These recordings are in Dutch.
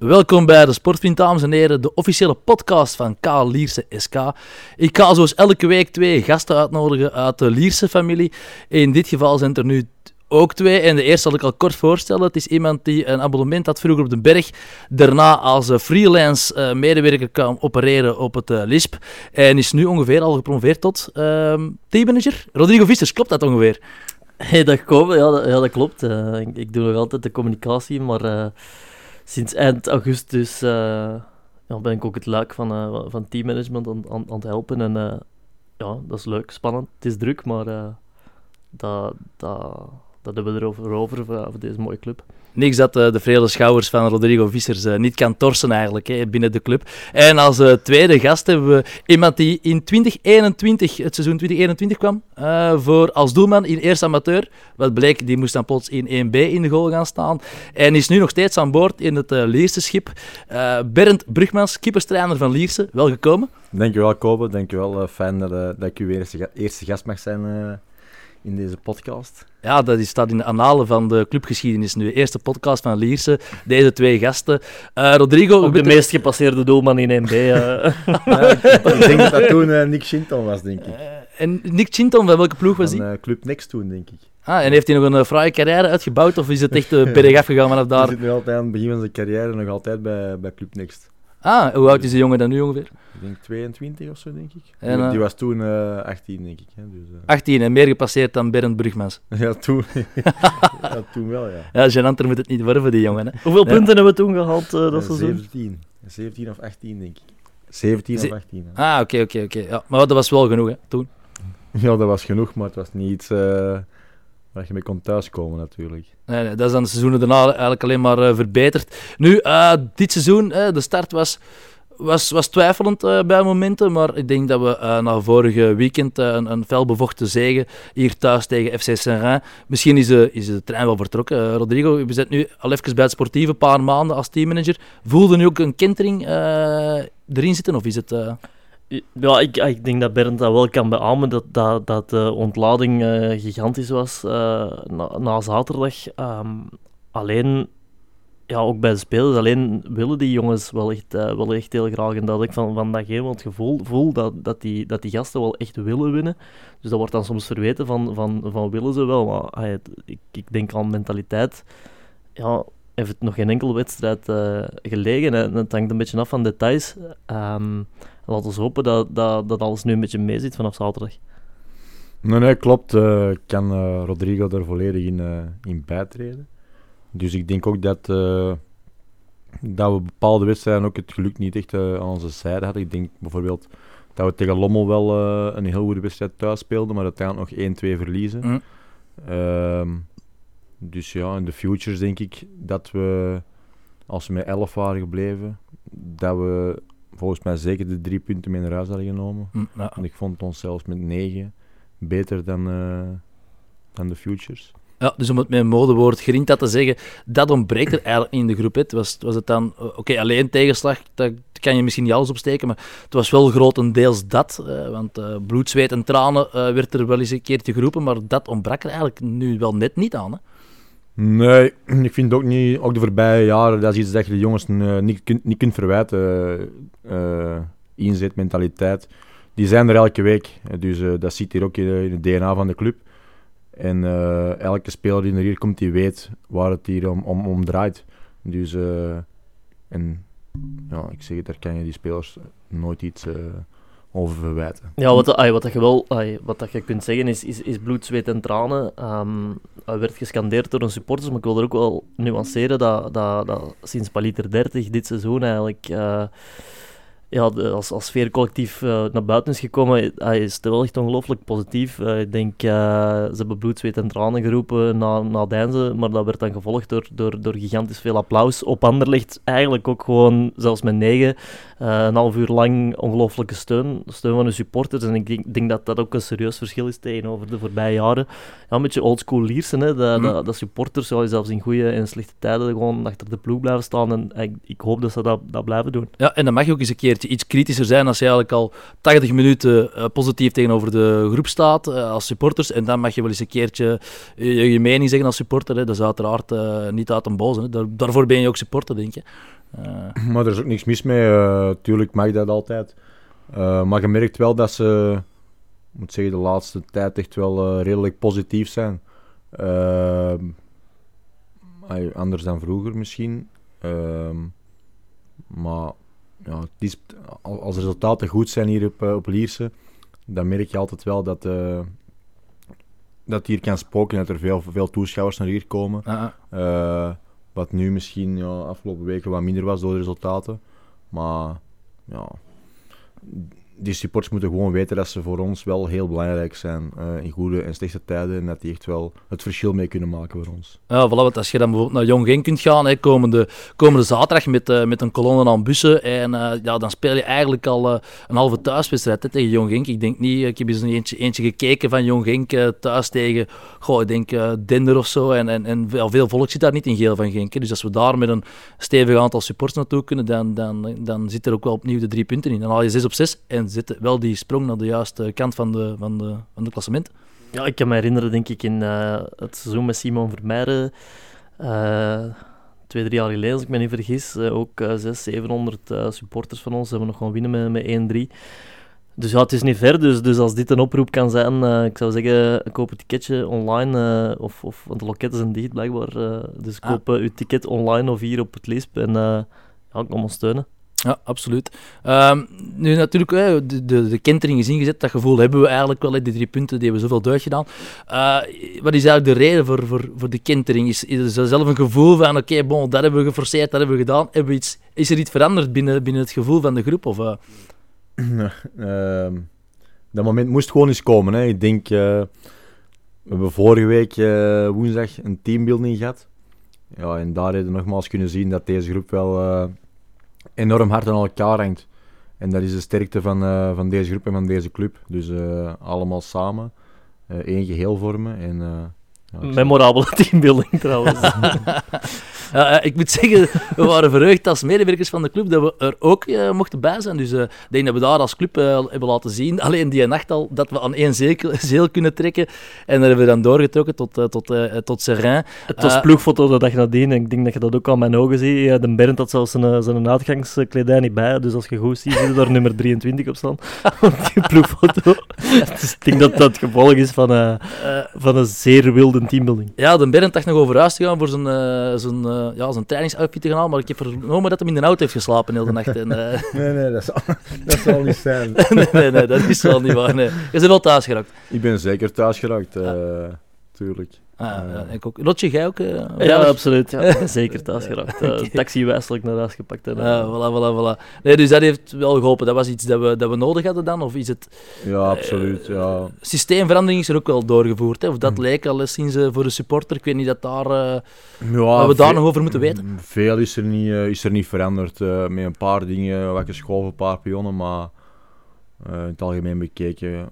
Welkom bij de Sportvriend, dames en heren, de officiële podcast van K. Lierse SK. Ik ga zoals elke week twee gasten uitnodigen uit de Lierse familie. In dit geval zijn er nu ook twee. En de eerste zal ik al kort voorstellen. Het is iemand die een abonnement had vroeger op de berg. Daarna als eh, freelance uh, medewerker kan opereren op het uh, LISP. En is nu ongeveer al gepromoveerd tot uh, teammanager. Rodrigo Vissers, klopt dat ongeveer? Hey, dat, komen, ja, dat, ja, dat klopt. Ik, ik, doe nog altijd de communicatie, maar sinds eind augustus ja, ben ik ook het luik van, van teammanagement aan, aan, het helpen. En ja, dat is leuk, spannend. Het is druk, maar dat... dat dat hebben we erover over, voor, deze mooie club. Niks dat uh, de vrede schouwers van Rodrigo Vissers uh, niet kan torsen eigenlijk hè, binnen de club. En als uh, tweede gast hebben we iemand die in 2021, het seizoen 2021 kwam, voor als doelman in eerste amateur. Wat bleek, die moest dan plots in 1B in de goal gaan staan. En is nu nog steeds aan boord in het Lierse schip. Bernd Brugmans, kipperstrainer van Lierse, welkom. Dankjewel Kobe, dankjewel. fijn dat, dat ik uw eerste, eerste gast mag zijn in deze podcast. Ja, dat staat in de annalen van de clubgeschiedenis nu. Eerste podcast van Lierse, deze twee gasten. Uh, Rodrigo... Ook de meest gepasseerde doelman in MB. Uh. ik denk dat dat toen uh, Nick Chinton was, denk ik. en Nick Chinton, van welke ploeg was hij? Club Next toen, denk ik. Ah, en heeft hij nog een fraaie carrière uitgebouwd, of is het echt uh, bergaf gegaan vanaf daar? Hij zit nu altijd aan het begin van zijn carrière nog altijd bij, bij Club Next. Ah, hoe oud is de jongen dan nu ongeveer? Ik denk 22 of zo, denk ik. En, die, die, was toen uh, 18, denk ik. Hè, dus, uh... 18 en meer gepasseerd dan Bernd Brugmans. ja, toen, ja, toen wel, ja. Ja, Genanter moet het niet worden voor die jongen. Hè. Hoeveel punten hebben we toen gehaald uh, dat seizoen? 17. 17 of 18, denk ik. 17 of 18. Hè. Ah, oké, oké, oké. Ja, maar dat was wel genoeg, hè, toen? Ja, dat was genoeg, maar het was niet waar je mee kon thuiskomen natuurlijk. Nee, nee, dat is dan de seizoenen daarna eigenlijk alleen maar uh, verbeterd. Nu, uh, dit seizoen, uh, de start was, was, was twijfelend bij momenten, maar ik denk dat we na vorige weekend een, een felbevochten zegen hier thuis tegen FC Saint-Rhin. Misschien is de, is de trein wel vertrokken. Rodrigo, we zitten nu al even bij het sportieve, een paar maanden als teammanager. Voelde nu ook een kentering erin zitten, of is het... Ja, ik, ik denk dat Bernd dat wel kan beamen, dat, dat, dat de ontlading uh, gigantisch was uh, na, zaterdag. Um, alleen, ja, ook bij de spelers, alleen willen die jongens wel echt, uh, wel echt heel graag. En dat ik van, van dat het gevoel voel dat, dat, die, dat die gasten wel echt willen winnen. Dus dat wordt dan soms verweten van, van, van willen ze wel. Maar ik, ik denk aan mentaliteit. Ja, heeft het nog geen enkele wedstrijd gelegen. En het hangt een beetje af van details. Um, laten we hopen dat, dat, dat alles nu een beetje mee zit vanaf zaterdag. Nee, nee klopt. Uh, kan uh, Rodrigo er volledig in, uh, in bijtreden. Dus ik denk ook dat, dat we bepaalde wedstrijden ook het geluk niet echt aan onze zijde hadden. Ik denk bijvoorbeeld dat we tegen Lommel wel een heel goede wedstrijd thuis speelden, maar uiteindelijk nog 1-2 verliezen. Mm. Ehm, dus ja, in de futures denk ik dat we, als we met 11 waren gebleven, dat we volgens mij zeker de drie punten mee naar huis hadden genomen. Mm, en ik vond ons zelfs met negen beter dan, uh, dan de Futures. Ja, dus om het met een modewoord Grinta te zeggen, dat ontbreekt er eigenlijk in de groep. Het was, was het dan, eh, oké, alleen tegenslag, dat kan je misschien niet alles opsteken, maar het was wel grotendeels dat. Uh, want uh, bloed, zweet en tranen werd er wel eens een keertje geroepen, maar dat ontbrak er eigenlijk nu wel net niet aan. Hè? Nee, ik vind ook niet, ook de voorbije jaren, dat is iets dat je de jongens uh, niet, kunt, niet kunt verwijten. Uh, inzet, mentaliteit. Die zijn er elke week. Dus dat zit hier ook in, het DNA van de club. En elke speler die er hier komt, die weet waar het hier om, om, om draait. Dus, en ja, ik zeg het, daar kan je die spelers nooit iets over verwijten. Ja, wat, ay, wat, je wel, wat dat je kunt zeggen is, is, is bloed, zweet en tranen. Um, werd gescandeerd door een supporters, maar ik wil er ook wel nuanceren dat, dat, dat sinds Paliter 30 dit seizoen eigenlijk... Uh, ja, als, als sfeercollectief uh, naar buiten is gekomen, hij is wel echt ongelooflijk positief. Ik denk, ze hebben bloed, zweet en tranen geroepen na, na Deinze, maar dat werd dan gevolgd door, door, door gigantisch veel applaus. Op Anderlecht eigenlijk ook gewoon, zelfs met negen, een half uur lang ongelooflijke steun. Steun van de supporters. En ik denk, denk, dat dat ook een serieus verschil is tegenover de voorbije jaren. Ja, een beetje oldschool Liersen, hè. Dat, mm. dat, supporters, ja, zelfs in goede en slechte tijden, gewoon achter de ploeg blijven staan. En ik, ik hoop dat ze dat, dat blijven doen. Ja, en dan mag je ook eens een keer iets kritischer zijn als je eigenlijk al 80 minuten uh, positief tegenover de groep staat uh, als supporters. En dan mag je wel eens een keertje je, je mening zeggen als supporter. Hè. Dat is uiteraard uh, niet uit een boze. Daar, daarvoor ben je ook supporter, denk je. Eh, Maar er is ook niks mis mee. eh tuurlijk mag dat altijd. Eh, maar je merkt wel dat ze, moet zeggen, de laatste tijd echt wel redelijk positief zijn. Ehm, anders dan vroeger misschien. Ehm, maar ja, is, al- als de resultaten goed zijn hier op, op Lierse, dan merk je altijd wel dat, eh, dat hier kan spoken, dat er veel, veel toeschouwers naar hier komen. ah, Eh, wat nu misschien ja, afgelopen weken wat minder was door de resultaten. Maar ja, die supporters moeten gewoon weten dat ze voor ons wel heel belangrijk zijn eh, in goede en slechte tijden. En dat die echt wel het verschil mee kunnen maken voor ons. Ja, voilà, want als je dan bijvoorbeeld naar Jong Genk kunt gaan, hè, komende, komende zaterdag met, eh, met een kolonne aan bussen, en eh, ja, dan speel je eigenlijk al een halve thuiswedstrijd hè, tegen Jong Genk. Ik denk niet, ik heb eens een eentje, eentje gekeken van Jong Genk thuis tegen, goh, ik denk Dender of zo, en, en, en veel, veel volk zit daar niet in geel van Genk. Dus als we daar met een stevig aantal supporters naartoe kunnen, dan, dan, dan zit er ook wel opnieuw de drie punten in. Dan haal je 6 op 6 en zit wel die sprong naar de juiste kant van de, van de, van de klassement. Ja, ik kan me herinneren, denk ik, in eh, het seizoen met Simon Vermeijden, eh, twee, drie jaar geleden, als ik me niet vergis, eh, ook 600, 700 eh, supporters van ons hebben nog gewoon winnen met, met 1-3. Dus ja, het is niet ver, dus, dus als dit een oproep kan zijn, ik zou zeggen, koop een ticketje online, of, of, want de loketten zijn dicht blijkbaar, dus Ah. koop uw ticket online of hier op het Lisp en ja, kom ons steunen. Ja, absoluut. Ehm, nu natuurlijk, de, de, de kentering is ingezet. Dat gevoel hebben we eigenlijk wel, die drie punten die hebben zoveel uitgedaan. Eh wat is eigenlijk de reden voor, voor, voor de kentering? Is, is er zelf een gevoel van, oké, bon, dat hebben we geforceerd, dat hebben we gedaan. Hebben iets, is er iets veranderd binnen, binnen het gevoel van de groep? Of, eh? Ehm, dat moment moest gewoon eens komen. Hè. Ik denk, eh, we hebben vorige week woensdag een teambuilding gehad. Ja, en daar hebben we nogmaals kunnen zien dat deze groep wel enorm hard aan elkaar hangt. En dat is de sterkte van, eh, van deze groep en van deze club. Dus eh, allemaal samen eh, één geheel vormen. En, ja, Memorabele teambuilding trouwens. Eh, ik moet zeggen, we waren verheugd als medewerkers van de club dat we er ook eh, mochten bij zijn. Dus eh, ik denk dat we daar als club hebben laten zien, alleen die nacht al, dat we aan één zeel kunnen trekken. En dat hebben we dan doorgetrokken tot, tot, tot Serrain. Het was ploegfoto de dag nadien en ik denk dat je dat ook aan mijn ogen ziet. De Bernd had zelfs zijn, zijn uitgangskledij niet bij, dus als je goed ziet, zie je daar nummer 23 op staan. Op die ploegfoto. Dus ik denk dat dat het gevolg is van, van een zeer wilde teambuilding. ja, de Berend dacht nog over huis te gaan voor zijn, eh zijn, eh, ja, zijn trainingsoutfit te gaan halen, maar ik heb vernomen dat hij in de auto heeft geslapen heel de nacht. En, eh, Nee, nee, dat zal, dat zal niet zijn. nee, nee, nee, dat is wel niet waar. Nee. Je bent wel thuis geraakt. Ik ben zeker thuis geraakt, eh, tuurlijk. Ah, ja, Eh. ja, ik ook. Lotje, jij ook? eh, Ja, absoluut. Ja. Zeker thuis geraakt. Eh, taxi wijselijk naar huis gepakt. En, Ja, voilà, voilà, voilà. Nee, dus dat heeft wel geholpen. Dat was iets dat we, dat we nodig hadden dan? Of is het Ja, absoluut. Ja. systeemverandering is er ook wel doorgevoerd? Hè? Of dat Hm. leek al sinds voor de supporter. Ik weet niet dat, daar, eh, Ja, dat we daar nog over moeten weten. Veel is er niet, is er niet veranderd. eh, met een paar dingen, wat geschoven, een paar pionnen, maar eh, in het algemeen bekeken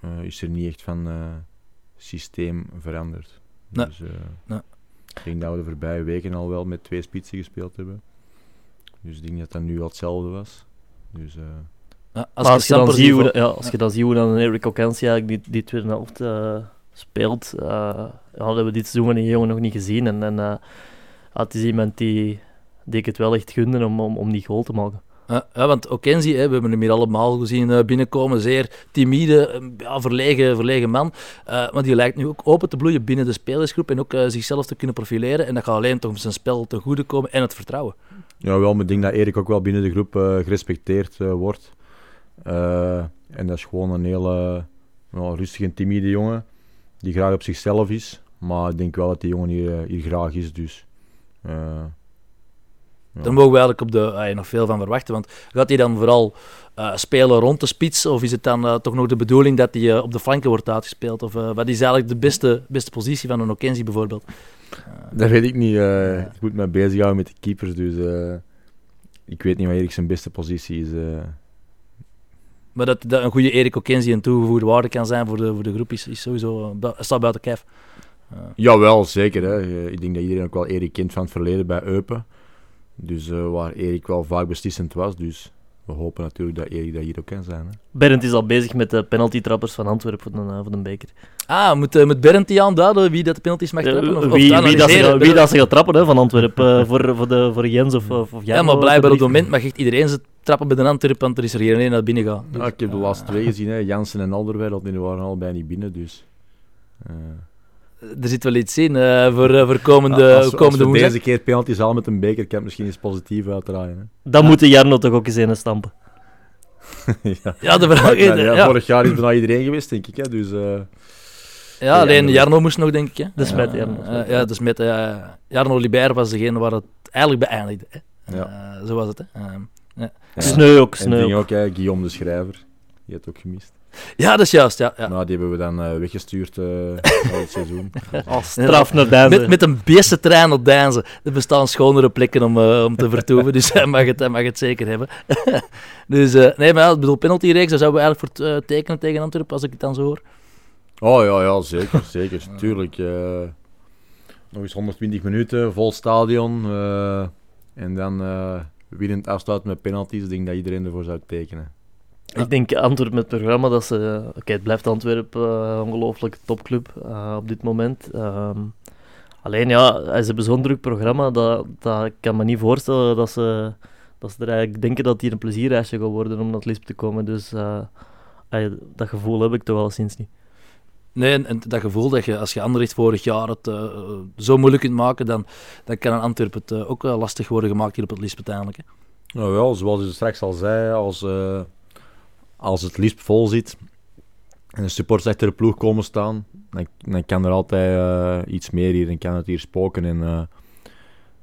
eh, is er niet echt van eh, systeem veranderd. Nee. Dus, eh, Nee. Ik denk dat we de voorbije weken al wel met twee spitsen gespeeld hebben. Dus ik denk dat dat nu al hetzelfde was. Dus, eh, Ja, Als, als, je dan ziet hoe, ja, als je dan ziet hoe dan een Eric Okensie eigenlijk die, die tweede helft eh, speelt, eh, hebben we dit seizoen van die jongen nog niet gezien. En, en eh, het is iemand die, die ik het wel echt gunde om, om, om die goal te maken. Ja, want Okenzie, hè, we hebben hem hier allemaal gezien eh, binnenkomen. Zeer timide, eh, verlegen, verlegen man. Eh, maar die lijkt nu ook open te bloeien binnen de spelersgroep en ook zichzelf te kunnen profileren. En dat gaat alleen toch zijn spel te goede komen en het vertrouwen. Ja, wel, maar ik denk dat Erik ook wel binnen de groep gerespecteerd wordt. En dat is gewoon een hele rustige en timide jongen, die graag op zichzelf is. Maar ik denk wel dat die jongen hier, hier graag is, dus... ja. Daar mogen we eigenlijk op de, nog veel van verwachten. Want gaat hij dan vooral eh, spelen rond de spits? Of is het dan eh, toch nog de bedoeling dat hij eh, op de flanken wordt uitgespeeld? Of wat is eigenlijk de beste, beste positie van een Okenzie bijvoorbeeld? Dat weet ik niet. Ik moet me bezighouden met de keepers, dus... ik weet niet wat Erik zijn beste positie is. Maar dat, dat een goede Erik Okenzie een toegevoegde waarde kan zijn voor de, voor de groep is, is sowieso staat buiten kijf. Jawel, zeker. Hè. Ik denk dat iedereen ook wel Erik kent van het verleden bij Eupen. Dus eh, waar Erik wel vaak beslissend was. Dus we hopen natuurlijk dat Erik dat hier ook kan zijn. Hè. Berend is al bezig met de penaltytrappers van Antwerpen voor de, uh, voor de beker. Ah, moet, uh, moet Berend die aanduiden wie dat de penalties mag trappen? Of, wie, of wie, dat ze, wie dat ze gaat trappen hè, van Antwerpen voor, voor, de, voor Jens of, of, of Ja, maar blijkbaar op het moment mag echt iedereen ze trappen bij de Antwerpen, want er is er geen één naar binnen. Dus, ja, ik heb de laatste twee gezien, hè. Jansen en Alderweireld, die waren allebei niet binnen, dus... er zit wel iets in uh, voor, uh, voor komende, ja, als, komende als we deze keer penalty halen met een beker, kan het misschien eens positief uitdraaien. Hè? Dan ja. moet de Jarno toch ook eens in stampen. ja. ja, de vraag ja, ja, Vorig jaar is bijna iedereen geweest, denk ik. Hè? Dus, uh... ja, alleen Jarno moest nog, denk ik. Hè? De Smet, Jarno. ja, de Smet. Jarno Liber was degene waar het eigenlijk beëindigde. Hè? Ja. zo was het. Hè? ja. Sneu ook, sneu En ook, hè, Guillaume de Schrijver. Die had ook gemist. Ja, dat is juist. Ja, ja. Nou, die hebben we dan uh, weggestuurd uh, het seizoen. Als straf naar Deinzen. Met, met een beestentrein op Deinzen. Er bestaan schonere plekken om, uh, om te vertoeven, dus hij mag het, hij mag het zeker hebben. dus nee, maar ja, ik bedoel, penalty-reeks, daar zouden we eigenlijk voor tekenen tegen Antwerpen, als ik het dan zo hoor. Oh ja, ja zeker, zeker. Tuurlijk. nog eens 120 minuten, vol stadion. en dan winnend afsluiten met penalties. Ik denk dat iedereen ervoor zou tekenen. Ja. Ik denk Antwerpen met het programma dat ze. Oké, okay, het blijft Antwerpen uh, ongelooflijk topclub uh, op dit moment. Um, alleen ja, ze hebben zo'n druk programma dat, dat ik kan me niet voorstellen dat ze, dat ze er eigenlijk denken dat hier een plezierreisje gaat worden om naar Lisp te komen. Dus uh, dat gevoel heb ik toch wel sinds niet. Nee, en, en, dat gevoel dat je als je Anderlecht vorig jaar het uh, zo moeilijk kunt maken, dan, dan kan een Antwerpen het uh, ook uh, lastig worden gemaakt hier op het Lisp uiteindelijk. Hè? Nou ja, zoals je straks al zei, als als het liefst vol zit en de supporters achter de ploeg komen staan, dan, dan kan er altijd uh, iets meer hier en kan het hier spoken. En, uh,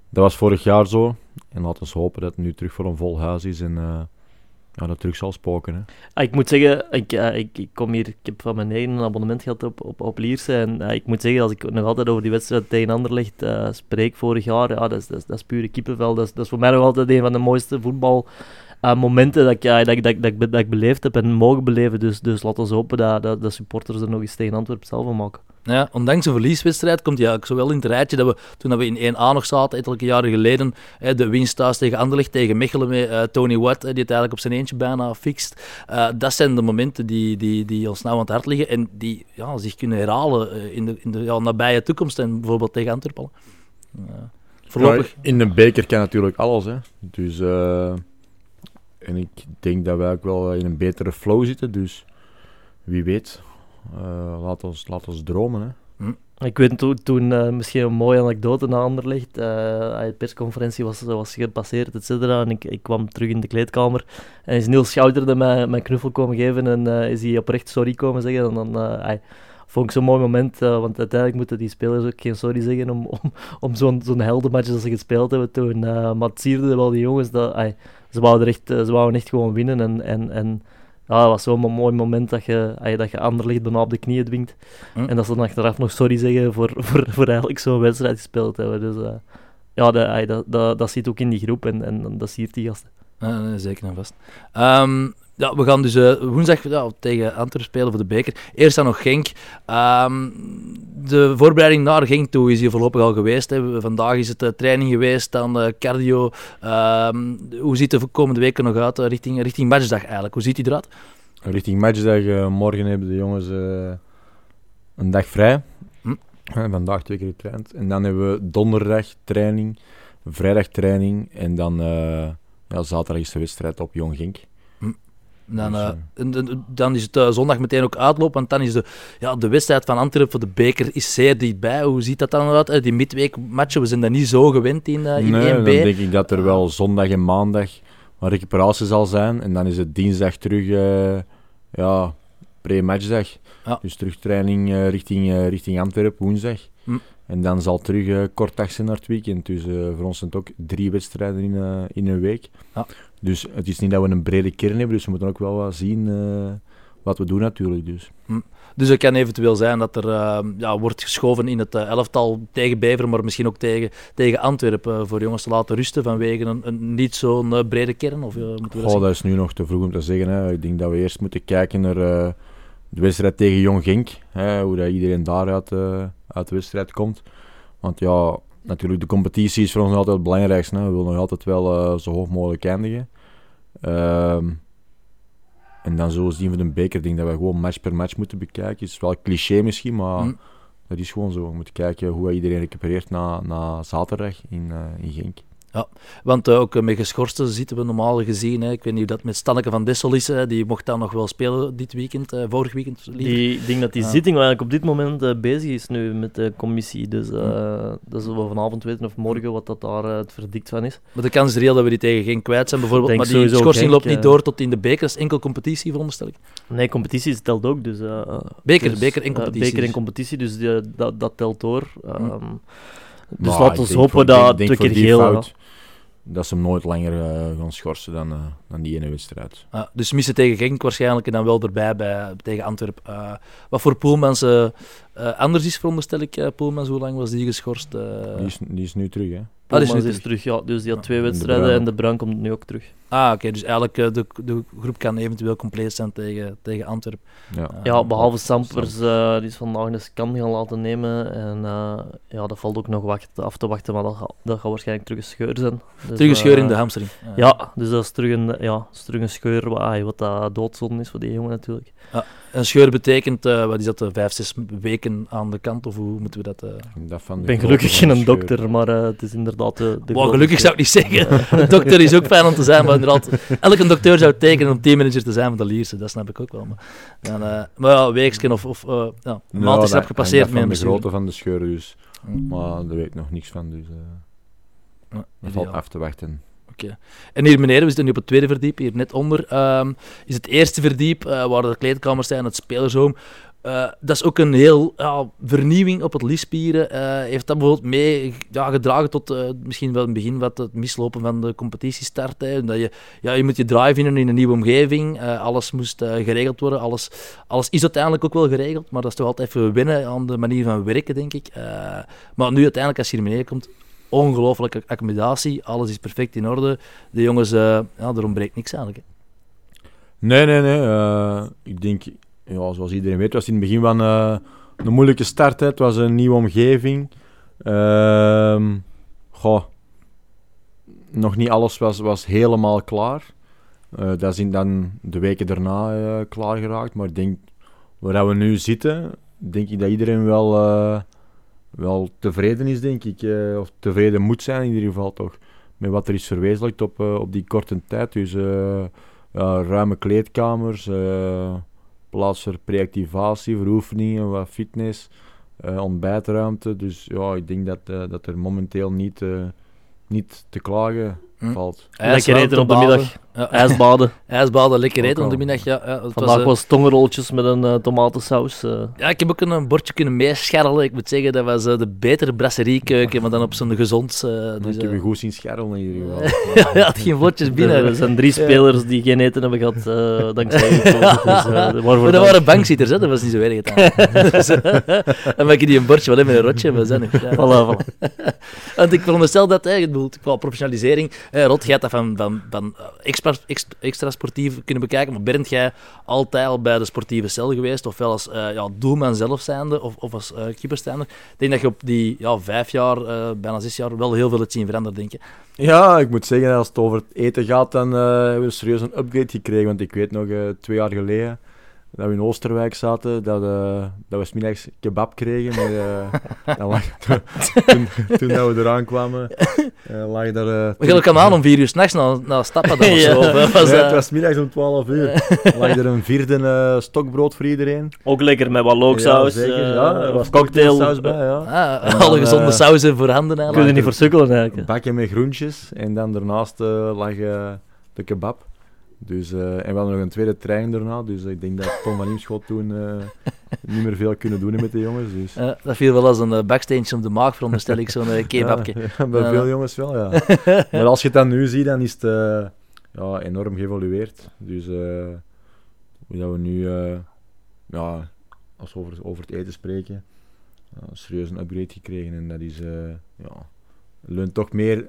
dat was vorig jaar zo. En laten we hopen dat het nu terug voor een vol huis is en uh, ja, dat terug zal spoken. Hè. Ah, ik moet zeggen, ik, ik, ik, kom hier, ik heb van mijn eigen een abonnement gehad op, op, Lierse. En ik moet zeggen, als ik nog altijd over die wedstrijd tegen Anderlecht spreek vorig jaar, ja, dat, is, dat, is, dat is pure kippenvel. Dat is, dat is voor mij nog altijd een van de mooiste voetbal uh, momenten dat ik, ja, dat, dat, dat, dat, ik beleefd heb en mogen beleven. Dus, dus laten we hopen dat, dat de supporters er nog eens tegen Antwerpen zelf van maken. Ja, ondanks een verlieswedstrijd komt hij eigenlijk zo wel in het rijtje dat we, toen we in 1A nog zaten, enkele jaren geleden, hè, de winst thuis tegen Anderlecht, tegen Mechelen met uh, Tony Watt, die het eigenlijk op zijn eentje bijna fixt. Uh, dat zijn de momenten die, die, die ons nou aan het hart liggen en die ja, zich kunnen herhalen in de, in de ja, nabije toekomst en bijvoorbeeld tegen Antwerpen. voorlopig. Ja, in de beker kan natuurlijk alles, hè. Dus... En ik denk dat wij ook wel in een betere flow zitten. Dus wie weet, uh, laat, ons, laat ons dromen. Hè. Hm. Ik weet toen, toen uh, misschien een mooie anekdote na Anderlecht. Uh, de persconferentie was, was gepasseerd, et cetera. En ik, ik kwam terug in de kleedkamer. En is Niels Schouterde mij mijn knuffel komen geven. En is hij oprecht sorry komen zeggen. En dan vond ik zo'n mooi moment. want uiteindelijk moeten die spelers ook geen sorry zeggen om, om, om zo'n zo'n heldenmatch dat ze gespeeld hebben toen. maar het sierde wel die jongens dat ze wouden echt, ze wouden echt gewoon winnen. En, en, en ja, dat was zo'n mooi moment dat je, dat je Anderlecht bijna op de knieën dwingt. En dat ze dan achteraf nog sorry zeggen voor, voor, voor eigenlijk zo'n wedstrijd gespeeld hebben. Dus uh, ja, dat, dat, dat, dat zit ook in die groep en, en dat siert die gasten. Ja, nee, zeker en vast. Um, ja, we gaan dus uh, woensdag ja, tegen Antwerpen spelen voor de beker. Eerst dan nog Genk. Um, de voorbereiding naar Genk toe is hier voorlopig al geweest. Hè. Vandaag is het uh, training geweest, dan uh, cardio. Um, hoe ziet de komende weken nog uit richting, richting matchdag eigenlijk? Hoe ziet die eruit? Richting matchdag, morgen hebben de jongens een dag vrij. Hm? vandaag twee keer getraind. En dan hebben we donderdag training, vrijdag training en dan ja, zaterdag is de wedstrijd op Jong Genk. Dan, uh, dan is het uh, zondag meteen ook uitloop, want dan is de, ja, de wedstrijd van Antwerpen voor de beker is zeer dichtbij. Hoe ziet dat dan uit? Die midweekmatchen, we zijn daar niet zo gewend in, uh, in nee, 1B. dan denk ik dat er wel zondag en maandag een recuperatie zal zijn. En dan is het dinsdag terug ja, pre-matchdag. Ja. Dus terugtraining richting, richting Antwerpen, woensdag. Hm. En dan zal terug kort zijn naar het weekend. Dus voor ons zijn het ook drie wedstrijden in, in een week. Ja. Dus het is niet dat we een brede kern hebben, dus we moeten ook wel wat zien uh, wat we doen natuurlijk. Dus. Hm. Dus het kan eventueel zijn dat er uh, ja, wordt geschoven in het uh, elftal tegen Beveren, maar misschien ook tegen, tegen Antwerpen voor jongens te laten rusten vanwege een, een niet zo'n brede kern? Of, moeten we dat, dat is nu nog te vroeg om te zeggen. Hè. Ik denk dat we eerst moeten kijken naar de wedstrijd tegen Jong Genk, hè, hoe dat iedereen daaruit uit de wedstrijd komt. Want ja, natuurlijk, de competitie is voor ons altijd het belangrijkste. Hè. We willen nog altijd wel uh, zo hoog mogelijk eindigen. Ehm, en dan zo zien we de beker. Denk dat we gewoon match per match moeten bekijken. Het is wel cliché misschien, maar Hm. dat is gewoon zo. We moeten kijken hoe iedereen recupereert na, na zaterdag in, eh, in Genk. Want eh, ook eh, met geschorsten zitten we normaal gezien. Hè. Ik weet niet hoe dat met Stanneke van Dessel is. hè. Die mocht dan nog wel spelen dit weekend, eh, vorig weekend. liever. Die, ik denk dat die Ja. zitting eigenlijk op dit moment eh, bezig is nu met de commissie. Dus eh, dat zullen we vanavond weten of morgen wat dat daar het verdict van is. Maar de kans is reëel dat we die tegen geen kwijt zijn, bijvoorbeeld. Denk maar die sowieso schorsing loopt niet door tot in de beker. Dat is enkel competitie, veronderstel ik. Nee, competitie telt ook. Dus, eh, Beker, dus, beker en competitie beker en dus. competitie, dus die- dat, dat telt door. Ehm, dus laten we hopen voor- dat twee keer geel... Dat ze hem nooit langer eh, gaan schorsen dan, eh, dan die ene wedstrijd. Ah, dus missen tegen Genk waarschijnlijk en dan wel erbij bij, tegen Antwerpen. Eh, wat voor Poelmans anders is, veronderstel ik. Poelmans, hoe lang was die geschorst? Die, is, die is nu terug, hè? Die is nu is terug, ja. Dus die had twee en de wedstrijden en de Bruin komt nu ook terug. Ah, oké. dus eigenlijk eh, de, de groep kan eventueel compleet zijn tegen, tegen Antwerpen. Ja. Ja, behalve Sam- Sampers, eh, die is vandaag een scan gaan laten nemen. En eh, ja, dat valt ook nog wacht, af te wachten, maar dat gaat, dat gaat waarschijnlijk terug een scheur zijn. Dus, terug een scheur eh, in de hamstring. Ja, dus dat is terug een, ja, dat is terug een scheur, wat, ai, wat dat doodzonde is voor die jongen natuurlijk. Een scheur betekent, eh, wat is dat, eh, vijf, zes weken aan de kant? Of hoe moeten we dat... eh Dat van Ik ben gelukkig geen dokter, maar eh, het is inderdaad de, de Wow, grote gelukkig zou ik niet zeggen. Een dokter is ook fijn om te zijn, maar inderdaad, elke dokter zou tekenen om teammanager te zijn van de Lierse. Dat snap ik ook wel. Maar, dan, eh, maar ja, weeksken of, of eh, ja, een maand is dat- gepasseerd dat met een van de grootte van de scheur, dus. Mm. Maar daar weet ik nog niks van, dus... eh Ja, dat valt af te wachten. Oké. En hier beneden, we zitten nu op het tweede verdiep, hier net onder, ehm, is het eerste verdiep, eh, waar de kleedkamers zijn, het spelershome. Eh, dat is ook een heel ja, vernieuwing op het lispieren. Eh, heeft dat bijvoorbeeld mee ja, gedragen tot eh, misschien wel in het begin wat het mislopen van de competitiestart? Hè? Dat je, ja, je moet je draai vinden in een nieuwe omgeving. Alles moest geregeld worden. Alles, alles is uiteindelijk ook wel geregeld, maar dat is toch altijd even wennen aan de manier van werken, denk ik. Maar nu uiteindelijk, als je hier beneden komt, ongelooflijke accommodatie. Alles is perfect in orde. De jongens, ja, er ontbreekt niks eigenlijk. Nee, nee, nee. ik denk, ja, zoals iedereen weet, was het in het begin van eh, een moeilijke start. Hè. Het was een nieuwe omgeving. Ehm goh, nog niet alles was, was helemaal klaar. Eh, dat in dan de weken daarna eh, klaar geraakt. Maar ik denk, waar we nu zitten, denk ik dat iedereen wel, wel tevreden is, denk ik. of tevreden moet zijn in ieder geval toch. Met wat er is verwezenlijkt op, op die korte tijd. Dus ruime kleedkamers, plaats voor pre-activatie, voor oefeningen, wat fitness, eh, ontbijtruimte. Dus ja, ik denk dat, eh, dat er momenteel niet, eh, niet te klagen Hm. valt. Lekker eten op de middag, Ja, ijsbaden. ijsbaden, lekker eten op de middag. Ja, ja, het Vandaag was, eh, was tongenrolletjes met een eh, tomatensaus. eh. ja, ik heb ook een, een bordje kunnen meescharrelen. Ik moet zeggen, dat was eh, de betere brasseriekeuken, maar dan op zo'n gezond... eh, Dus, ik heb eh, je goed zien scharrelen in ieder geval. ja, hij had geen bordjes binnen. Er zijn drie spelers die geen eten hebben gehad eh, dankzij. Dus, eh, Maar dat waren bankzitters, hè? dat was niet zo erg dus, eh, dan maak je die een bordje, wat hebben we een rotje, we zijn er. Ja. Voilà, voilà. Want ik veronderstel dat, hè, ik bedoel, qua professionalisering, hè, Rot, hebt dat van, van, van eh, extra, extra, sportief kunnen bekijken, maar Bernd, jij altijd al bij de sportieve cel geweest, ofwel als eh, ja, doelman zelf zijnde, of, of als eh keeper. Ik denk dat je op die ja, vijf jaar, eh, bijna zes jaar, wel heel veel hebt zien veranderen, denk je. Ja, ik moet zeggen, als het over het eten gaat, dan hebben we serieus een upgrade gekregen. Want ik weet nog, twee jaar geleden, dat we in Oosterwijk zaten, dat, eh, dat we smiddags kebab kregen. Maar, eh, dan lag, toen, toen, toen dat we eraan kwamen, eh lag daar... Maar je kan aan om vier uur s'nachts naar, naar stappen dan Ja. of, was, Nee, het was middags om 12 uur. lag er een vierde eh, stokbrood voor iedereen. Ook lekker met wat looksaus, Ja, zeker. eh, Ja, er was of cocktail. bij, ja. ah, En alle dan, gezonde sauzen voorhanden Kun je niet versukkelen eigenlijk. Een bakje met groentjes en dan daarnaast eh, lag eh, de kebab. Dus, eh, en we hadden nog een tweede trein daarna, dus ik denk dat Tom van Imschot toen eh, niet meer veel kunnen doen met de jongens. Dus. Eh, dat viel wel als een baksteentje op de maag, veronderstel ik, zo'n uh, kebabje. Ja, ja, bij Ja, veel ja. jongens wel, ja. maar als je het dan nu ziet, dan is het ja, enorm geëvolueerd. Dus hoe dat we nu, ja, als we over, over het eten spreken, ja, serieus een upgrade gekregen. En dat is, ja, leunt toch meer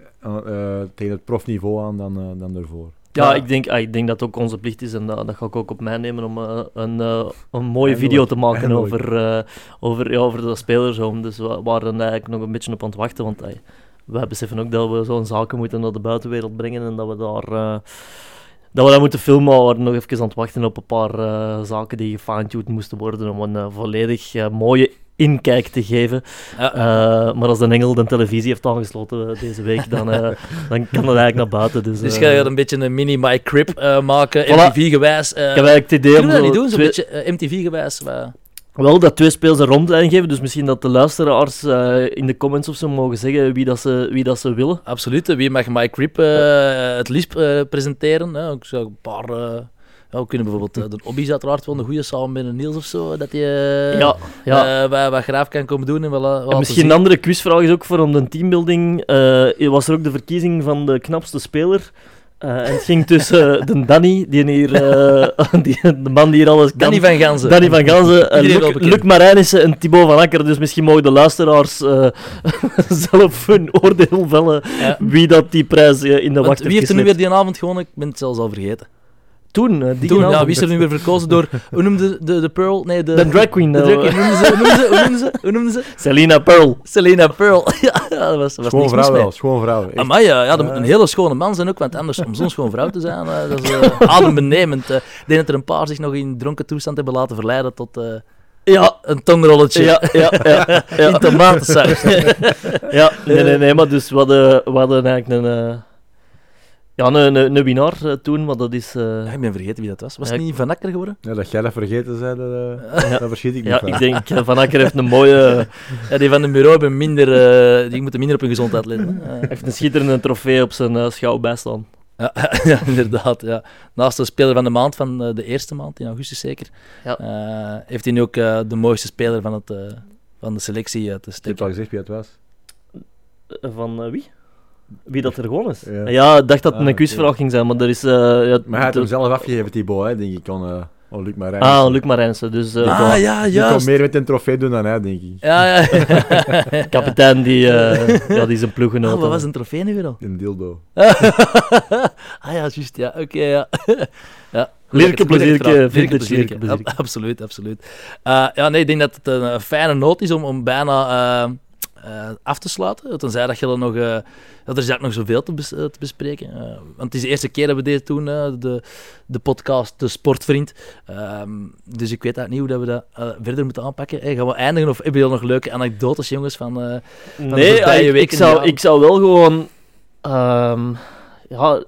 tegen het profniveau aan dan, dan daarvoor. Ja, ik denk, ah, ik denk dat het ook onze plicht is en dat, dat ga ik ook op mij nemen om eh, een, eh, een mooie Eindelijk, video te maken eindelijk. over, eh, over, ja, over de spelershome. Dus we waren eigenlijk nog een beetje op aan het wachten, want wij beseffen ook dat we zo'n zaken moeten naar de buitenwereld brengen en dat we daar... dat we dat moeten filmen, we waren nog even aan het wachten op een paar zaken die gefine-tuned moesten worden om een volledig mooie inkijk te geven. Ja. Eh, maar als de engel de televisie heeft aangesloten eh, deze week, dan, eh, dan kan dat eigenlijk naar buiten. Dus, Dus ga je een beetje een mini My Crib maken, Voilà. MTV-gewijs. ik heb eigenlijk het idee kunnen we dat niet doen, zo'n twee- beetje MTV-gewijs? wa- Wel, dat twee speels een rondleiding geven, dus misschien dat de luisteraars in de comments of zo mogen zeggen wie dat ze, wie dat ze willen. Absoluut. Wie mag My Crib het liefst presenteren? Hè? Ik zou een paar... ja, we kunnen bijvoorbeeld eh, de Obbies uiteraard wel een goede samen met een Niels of zo, dat hij eh, ja, ja. eh, wat, wat graaf kan komen doen en wel, wel En misschien een andere quizvraag is ook voor om de teambuilding. was er ook de verkiezing van de knapste speler? En het ging tussen de Danny, die hier, die, de man die hier alles kan. Danny van Ganzen. Danny van Ganzen, Luc. Luc Marijnissen en Thibaut van Akker. Dus misschien mogen de luisteraars zelf hun oordeel vellen Ja. wie dat die prijs in de wacht wie heeft er nu weer die avond gewonnen? Ik ben het zelfs al vergeten. Toen, eh, die Toen, ja, wie is er nu weer verkozen door... Hoe noemde de, de Pearl? Nee, de... De drag queen. de drag queen. Hoe noemden ze? Ze? Hoe ze? Hoe ze? Selena Pearl. Selena Pearl. ja, dat was, dat was Schoon vrouw wel, schoon vrouw. Amai, ja, ja, dat moet een hele schone man zijn ook, want anders om zo'n schoon vrouw te zijn, eh, dat is eh, adembenemend. ik denk dat er een paar zich nog in dronken toestand hebben laten verleiden tot eh, Ja, een tongrolletje ja, ja, ja. ja. in tomatensaus. Ja, nee, nee, nee, maar dus we hadden, we hadden eigenlijk een, eh, ja, een, een, een winnaar eh, toen, maar dat is... eh, Ja, ik ben vergeten wie dat was. Was Ja, het ik- niet Van Akker geworden? Ja, dat jij dat vergeten zei, dat, eh, Ja. daar verschiet ik niet ja, van. ik denk, Van Akker heeft een mooie... Ja, die van de bureau hebben minder, eh, die moeten minder op hun gezondheid letten. Eh, heeft een schitterende trofee op zijn schouw bijstaan. ja, ja, inderdaad. Ja. Naast de speler van de maand, van de eerste maand, in augustus zeker, Ja. eh, heeft hij nu ook eh, de mooiste speler van, het, eh, van de selectie te Je hebt steken. al gezegd wie het was. Van eh, wie? Wie dat er gewoon is? Ja. Ja, ik dacht dat het Ah, een quizvraag ging zijn, maar er is... eh, ja, Maar hij de- hem zelf afgegeven, Thibaut, hè, denk ik. Aan, eh oh, Luc Marijn. Ah, Luc Marijnsen, dus eh, Ah, voilà. ja, Die kon meer met een trofee doen dan hij, denk ik. Ja, ja. kapitein die, eh, ja, die zijn ploeggenoot... Ah, wat was een trofee nu weer al? Een dildo. ah ja, juist, ja. Oké, ja. ja. Het plezierke, vintage absoluut, absoluut. Eh, ja, nee, ik denk dat het een fijne noot is om, om bijna eh, eh, af te sluiten. Tenzij dat je er nog... eh, dat er is eigenlijk nog zoveel te, bes- eh, te bespreken. Eh, want het is de eerste keer dat we dit doen, eh, de, de podcast De Sportvriend. Ehm, dus ik weet eigenlijk niet hoe dat we dat eh, verder moeten aanpakken. Hey, gaan we eindigen of hebben jullie nog leuke anekdotes, jongens? Van, eh, de Nee, voorbije ik, ik, weken, zou, jaren. ik zou wel gewoon... ehm, ja,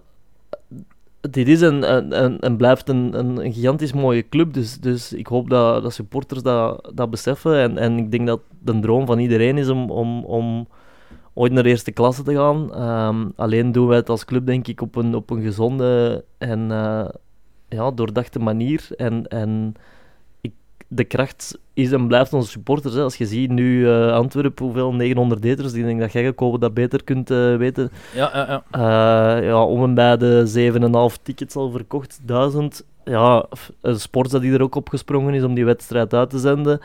dit is een, een, en blijft een, een, gigantisch mooie club, dus, dus ik hoop dat, dat supporters dat, dat beseffen. En, en ik denk dat de droom van iedereen is om, om, om ooit naar eerste klasse te gaan. Ehm, alleen doen wij het als club, denk ik, op een, op een gezonde en eh, ja, doordachte manier. En, en de kracht is en blijft onze supporters. Hè. Als je ziet nu eh, Antwerpen, hoeveel 900 eters, ik denk dat jij gekomen dat beter kunt eh, weten. ja, ja, ja. Eh, ja, om en bij de 7,5 tickets al verkocht, 1000. Ja, een sport dat die er ook opgesprongen is om die wedstrijd uit te zenden.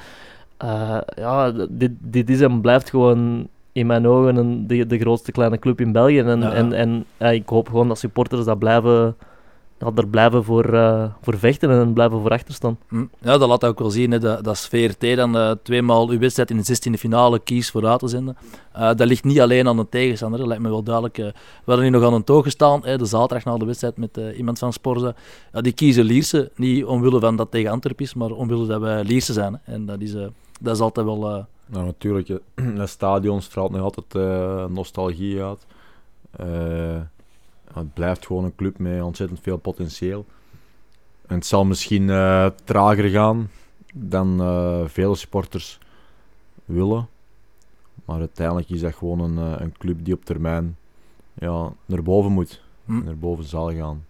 Ja, dit, dit is en blijft gewoon in mijn ogen een, de, de grootste kleine club in België. En, Ja. en, en ik hoop gewoon dat supporters dat blijven, ja, er blijven voor, eh, voor vechten en blijven voor achter staan. Hm. Ja, dat laat ook wel zien, hè, dat, dat is VRT dan eh, tweemaal uw wedstrijd in de 16e finale kiest voor uit te zenden. Eh, dat ligt niet alleen aan de tegenstander, dat lijkt me wel duidelijk. eh. we hadden hier nog aan een toog gestaan, hè, de zaterdag na de wedstrijd met iemand van Sporza. Ja, die kiezen Lierse, niet omwille van dat tegen Antwerpen is, maar omwille dat wij Lierse zijn. Hè. En dat is, eh, dat is altijd wel... eh, Nou, natuurlijk, het stadion straalt nog altijd eh, nostalgie uit. Het blijft gewoon een club met ontzettend veel potentieel. En het zal misschien eh, trager gaan dan eh, vele supporters willen. Maar uiteindelijk is dat gewoon een, eh, een club die op termijn ja, naar boven moet. hm. Naar boven zal gaan.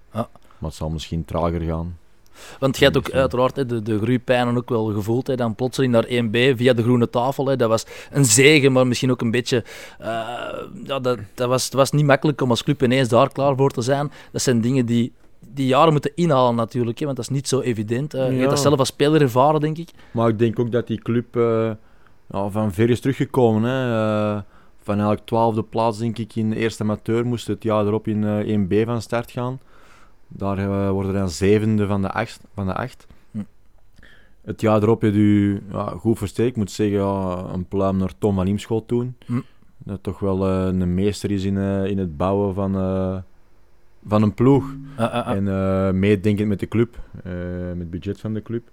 Maar het zal misschien trager gaan. Want jij hebt ook uiteraard hè, de, de groeipijnen ook wel gevoeld. Hè, dan plotseling naar 1B via de groene tafel. Hè. Dat was een zegen, maar misschien ook een beetje... eh, ja, dat, dat was, het was niet makkelijk om als club ineens daar klaar voor te zijn. Dat zijn dingen die, die jaren moeten inhalen natuurlijk. Hè, want dat is niet zo evident. Je hebt dat zelf als speler ervaren, denk ik. Maar ik denk ook dat die club eh, van ver is teruggekomen. Hè. Eh, van eigenlijk twaalfde plaats, denk ik, in de eerste amateur moest het jaar erop in eh 1B van start gaan. Daar eh, worden dan zevende van de acht. Van de acht. Hm. Het jaar erop heb je ja, goed versterkt. Ik moet zeggen, ja, een pluim naar Tom van Imschot toen. Hm. Dat toch wel eh, een meester is in, eh, in het bouwen van, van een ploeg. Ah, ah, ah. En meedenkend met de club, met het budget van de club.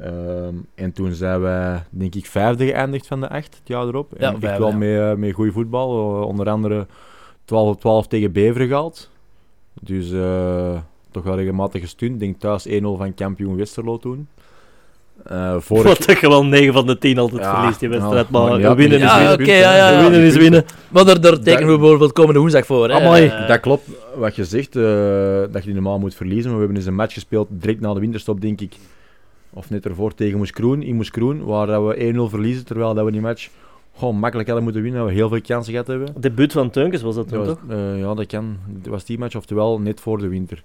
Ehm, en toen zijn wij, denk ik, vijfde geëindigd van de acht, het jaar erop. Ja, en echt wel ja. met, met goede voetbal. onder andere 12 op 12 tegen Beveren gehaald. Dus eh, toch wel regelmatig gestuurd. Ik denk thuis 1-0 van kampioen Westerlo toen. Eh vorig... Wat dat je wel 9 van de 10 altijd Ja, verliest, die wedstrijd. maar winnen is Ja, winnen. oké, ja, ja, ja. winnen is winnen. Maar daar, daar tekenen we bijvoorbeeld komende woensdag voor. Hè. Amai. Eh, Dat klopt, wat je zegt, eh, dat je die normaal moet verliezen. Maar we hebben eens een match gespeeld direct na de winterstop, denk ik. Of net ervoor tegen Moes Kroen, in Moes Kroen, waar dat we 1-0 verliezen, terwijl dat we die match gewoon makkelijk hadden moeten winnen. Dat we heel veel kansen gehad hebben. Debuut van Teunkes was dat toen, Dat was, toch? eh, ja, dat kan. Dat was die match, oftewel net voor de winter.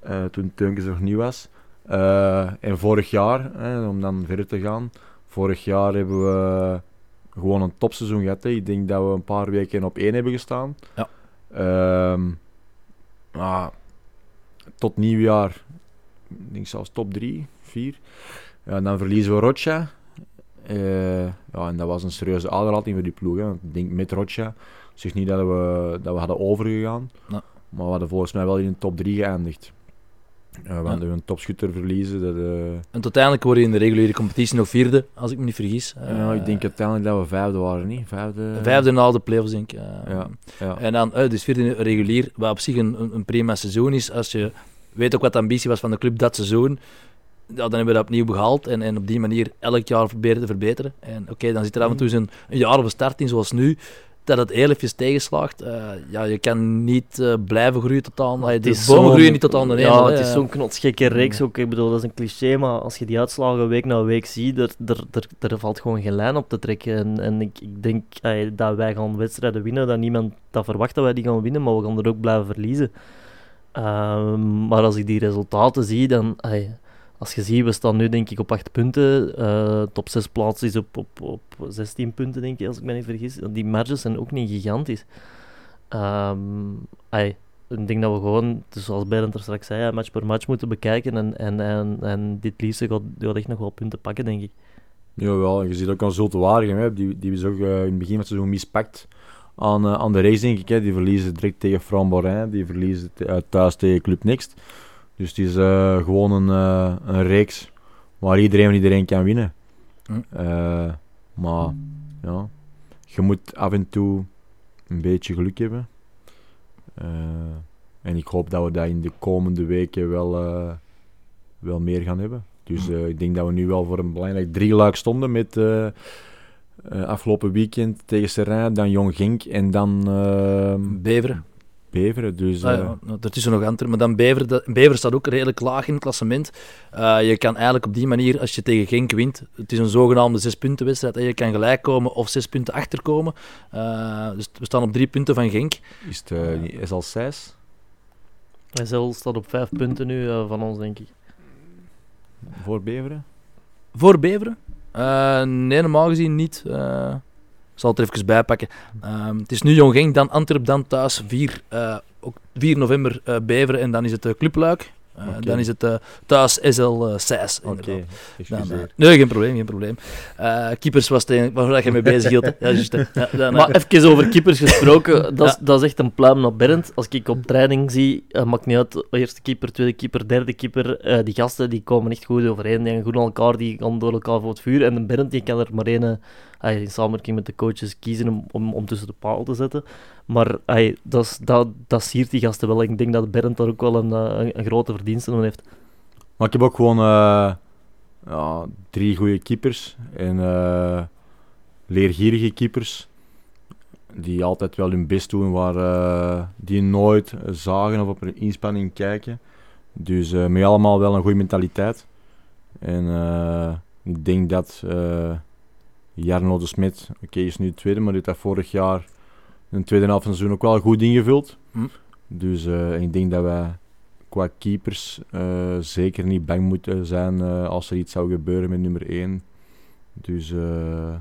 eh, toen Teunkes nog nieuw was. Eh, en vorig jaar, hè, om dan verder te gaan, vorig jaar hebben we gewoon een topseizoen gehad. Hè. Ik denk dat we een paar weken op één hebben gestaan. Ja. Ehm, ah, tot nieuwjaar, ik denk zelfs top 3, 4. Ja, dan verliezen we Rocha. Eh, ja, en dat was een serieuze aderlating voor die ploeg. Hè. Ik denk met Rocha. zeg niet dat we, dat we hadden overgegaan. Ja. Maar we hadden volgens mij wel in de top 3 geëindigd. Eh, we hadden een topschutter verliezen. Dat, eh, En uiteindelijk word je in de reguliere competitie nog vierde, als ik me niet vergis. ja, ik denk uiteindelijk dat we vijfde waren, niet? Vijfde. Vijfde na de play-offs, denk ik. Ja, ja. En dan, dus vierde regulier, wat op zich een, een, een prima seizoen is. Als je weet ook wat de ambitie was van de club dat seizoen, ja, dan hebben we dat opnieuw behaald. En, en op die manier elk jaar proberen te verbeteren. En oké, dan zit er af en toe een, een jaar of een start in, zoals nu, dat het heel even tegenslaagt. Eh, ja, je kan niet eh, blijven groeien tot aan... De is bomen groeien niet tot aan de hemel. Ja, het is zo'n knotsgekke reeks ook. Ik bedoel, dat is een cliché, maar als je die uitslagen week na week ziet, er, er, er, er valt gewoon geen lijn op te trekken. En, en ik, ik denk dat wij gaan wedstrijden winnen, dat niemand dat verwacht dat wij die gaan winnen, maar we gaan er ook blijven verliezen. Ehm, maar als ik die resultaten zie, dan... als je ziet, we staan nu denk ik op 8 punten. eh, top 6 plaats is op, op, op 16 punten, denk ik, als ik me niet vergis. Die marges zijn ook niet gigantisch. Ehm ik denk dat we gewoon, dus zoals Berend er straks zei, match per match moeten bekijken. En, en, en, dit liefste gaat, gaat echt nog wel punten pakken, denk ik. Jawel, je ziet ook aan Zulte Waregem, die, die is ook eh, in het begin van het seizoen mispakt aan, eh, aan de race, denk ik. Hè. Die verliezen direct tegen Framborin, die verliezen thuis tegen Club Next. Dus het is eh, gewoon een, eh, een reeks waar iedereen en iedereen kan winnen. Hm. Eh, maar ja, je moet af en toe een beetje geluk hebben. En ik hoop dat we dat in de komende weken wel, wel meer gaan hebben. Dus eh, ik denk dat we nu wel voor een belangrijk drieluik stonden met afgelopen weekend tegen Serrain, dan Jong Genk en dan Beveren. Beveren. Dus Ah, eh, ja, nou, ertussen nog Antwerpen. Maar dan Bever, dat- Bever staat ook redelijk laag in het klassement. Eh, je kan eigenlijk op die manier, als je tegen Genk wint, het is een zogenaamde zes punten wedstrijd, en je kan gelijk komen of zes punten achterkomen. Eh, dus we staan op drie punten van Genk. is het eh, is al 6? SL staat op 5 punten nu eh, van ons, denk ik. voor Beveren? Voor Beveren? Eh, nee, normaal gezien niet. Eh, zal het er even bij pakken. Ehm, het is nu Jong Genk, dan Antwerp, dan thuis 4, eh, ook 4 november eh, Beveren en dan is het uh, Clubluik. Eh, Oké. Dan is het eh, thuis SL uh, 6. Oké, eh, nee, geen probleem, geen probleem. Eh, keepers was het waar dat je mee bezig hield. Ja, dan, eh, Maar even over keepers gesproken, dat, is, dat is echt een pluim naar Bernd. Als ik op training zie, eh, maakt niet uit, eerste keeper, tweede keeper, derde keeper, eh, die gasten die komen echt goed overeen, die gaan goed aan elkaar, die gaan door elkaar voor het vuur. En Bernd die kan er maar één, eh, in samenwerking met de coaches, kiezen om, om, tussen de paal te zetten. Maar ey, dat, dat, dat siert die gasten wel. Ik denk dat Bernd daar ook wel een, eh, een, grote verdienste aan heeft. Maar ik heb ook gewoon eh, ja, drie goede keepers en eh, leergierige keepers. Die altijd wel hun best doen, waar, die nooit zagen of op een inspanning kijken. Dus met allemaal wel een goede mentaliteit. En ik denk dat Jarno de Smet, oké, is nu de tweede, maar heeft vorig jaar in de tweede helft van het seizoen ook wel goed ingevuld. Hm. Dus eh, ik denk dat wij qua keepers eh, zeker niet bang moeten zijn eh, als er iets zou gebeuren met nummer 1. Dus eh,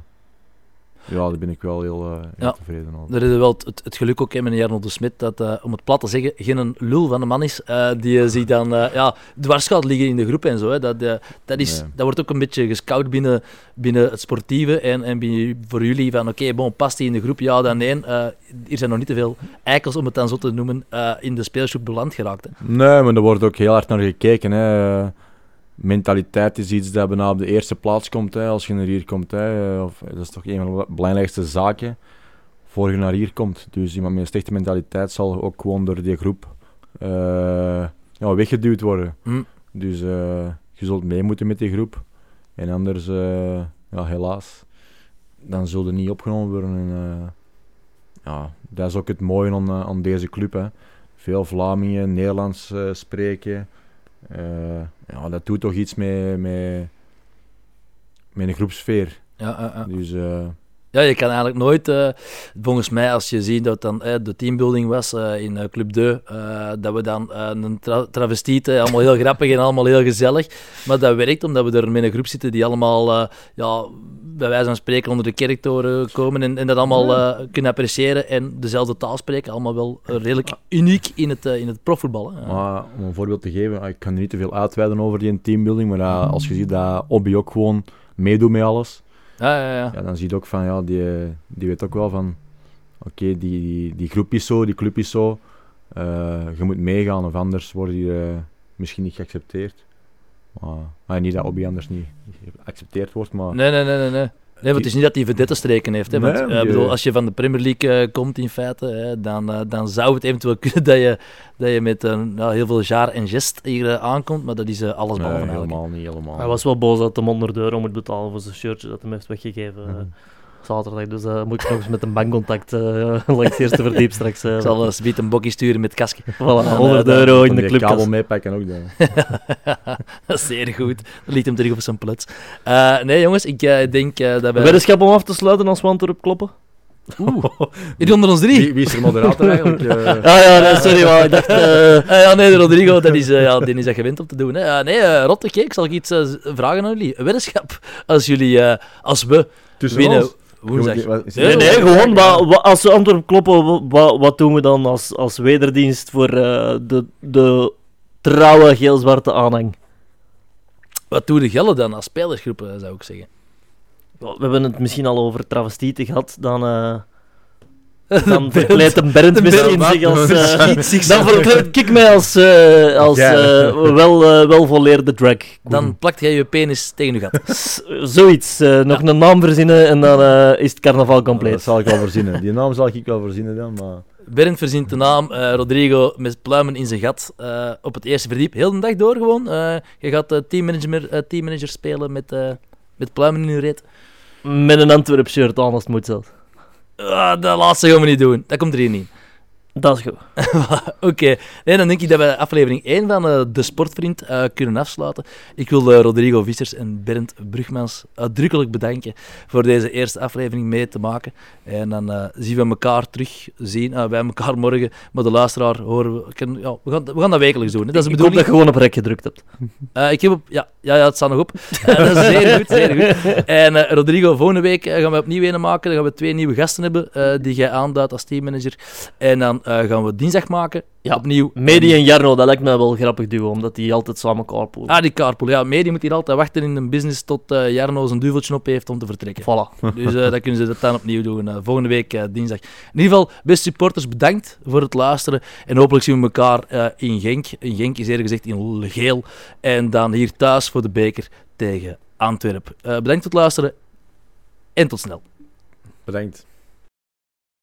ja, daar ben ik wel heel, eh, heel Ja. tevreden over. Er is wel het, het, geluk ook in meneer Arnold de Smit dat, eh, om het plat te zeggen, geen lul van de man is. eh, die zich dan ja, dwars gaat liggen in de groep en zo. Hè. Dat, dat, is, Nee. dat wordt ook een beetje gescout binnen, binnen het sportieve. En, en binnen- voor jullie van, oké, bon, past hij in de groep? Ja, dan nee. Hier zijn nog niet te veel eikels, om het dan zo te noemen, in de speelsgroep beland geraakt. Hè. Nee, maar er wordt ook heel hard naar gekeken. Hè. Eh, Mentaliteit is iets dat bijna op de eerste plaats komt hè, als je naar hier komt. Hè. Of, dat is toch een van de belangrijkste zaken voor je naar hier komt. Dus iemand met een slechte mentaliteit zal ook gewoon door die groep eh, ja, weggeduwd worden. Hm. Dus eh, je zult mee moeten met die groep. En anders, eh, ja, helaas, dan zul je niet opgenomen worden. En, eh, ja, dat is ook het mooie aan, eh, aan deze club. Hè. Veel Vlamingen, Nederlands eh, spreken. Eh, ja, dat doet toch iets met, met, met een groepsfeer. Ja. Dus eh, Ja, je kan eigenlijk nooit, eh, volgens mij, als je ziet dat dan eh, de teambuilding was eh, in Club 2, eh, dat we dan een tra travestiet, allemaal heel grappig en allemaal heel gezellig, maar dat werkt omdat we er met een groep zitten die allemaal, ja, bij wijze van spreken onder de kerktoren komen en, en dat allemaal kunnen appreciëren en dezelfde taal spreken, allemaal wel redelijk uniek in het, in het profvoetbal. Maar om een voorbeeld te geven, ik kan niet te veel uitweiden over die teambuilding, maar als je ziet dat Obi ook gewoon meedoet met alles, Ja, ja, ja. ja, dan zie je ook van, ja, die, die weet ook wel van, oké, die, die, die groep is zo, die club is zo, eh, je moet meegaan of anders word je eh, misschien niet geaccepteerd. Maar, maar niet dat Obi anders niet geaccepteerd wordt, maar Nee, nee, nee, nee. nee. Nee, want het is niet dat hij vedette-streken heeft. Hè? Want, Nee, eh, bedoel, als je van de Premier League eh, komt in feite, hè, dan, eh, dan zou het eventueel kunnen dat je, dat je met een ja, heel veel jaar en gest hier aankomt, maar dat is eh, alles nee, behalve eigenlijk. helemaal niet, helemaal Hij was wel boos dat de 100 euro moet betalen voor zijn shirtje dat hij hem heeft weggegeven Mhm. Zaterdag. Dus eh, moet ik nog eens met een bankcontact eh, langs het eerste verdiep straks. eh, Ik zal eens een bokje sturen met kasje. voilà, 100 dan- euro in de die clubkas. kabel meepakken ook dan. Zeer goed. Dan ligt hem terug op zijn. Eh, nee, jongens, ik eh, denk eh, dat we... Weddenschap om af te sluiten als we Antwerp kloppen? Oeh, hier onder ons drie. Wie, wie is er moderator eigenlijk? Ah ja, nee, sorry, maar ik dacht... eh, Eh, ja, nee, de Rodrigo, dat is, ja, die is dat gewend om te doen. Hè. Nee, Rotte, kijk, ik zal iets eh, vragen aan jullie. Een weddenschap. Als jullie, eh, als we Tussen winnen ons? Woensdag. Nee, nee, gewoon, wa- wa- als we Antwerp kloppen, wa- wat doen we dan als, als wederdienst voor eh, de, de trouwe geel-zwarte aanhang? Wat doen de Gellen dan als spelersgroep, eh, zou ik zeggen? We hebben het misschien al over travestieten gehad, dan... eh dan verkleedt een Bernd misschien zich als... zich dan zo. verkleed ik mij als, eh, als eh, wel, eh, wel volleerde drag. Dan plakt jij je penis tegen je gat. S- Zoiets. eh, nog een naam verzinnen en dan eh, is het carnaval Dat compleet. zal ik wel verzinnen. Die naam zal ik wel verzinnen dan, maar... Bernd verzint de naam eh, Rodrigo met pluimen in zijn gat eh, op het eerste verdiep. Heel de dag door gewoon. Eh, je gaat teammanager, teammanager spelen met, eh, met pluimen in je reet. Met een Antwerp shirt aan als het moet zelfs. Ah, dat laatste gaan we niet doen. Dat komt er hier niet. Dat is goed. Oké, nee, dan denk ik dat we aflevering 1 van eh, De Sportvriend eh, kunnen afsluiten. Ik wil eh, Rodrigo Vissers en Bernd Brugmans uitdrukkelijk bedanken voor deze eerste aflevering mee te maken. En dan eh, zien we elkaar terug zien, eh, bij elkaar morgen. Maar de luisteraar horen we... kan- ja, we, gaan, we gaan dat wekelijks doen. Hè. Dat is de ik hoop bedoeling. dat je gewoon op rek gedrukt hebt. Eh, ik heb op, ja, ja, ja, het staat nog op. Dat is zeer goed, zeer goed. En eh, Rodrigo, volgende week gaan we opnieuw een maken. Dan gaan we twee nieuwe gasten hebben eh, die jij aanduidt als teammanager. En dan gaan we dinsdag maken. Ja. Opnieuw. Medi en Jarno, dat lijkt mij wel een grappig duo, omdat die altijd samen carpoolen. Ah, die carpool. Ja, Medi moet hier altijd wachten in een business tot eh Jarno zijn duveltje op heeft om te vertrekken. Voilà. Dus eh, dan kunnen ze dat dan opnieuw doen. eh, volgende week eh, dinsdag. In ieder geval, beste supporters, bedankt voor het luisteren. En hopelijk zien we elkaar eh, in Genk. In Genk is eerder gezegd in geel. En dan hier thuis voor de beker tegen Antwerpen. Eh, bedankt voor het luisteren en tot snel. Bedankt.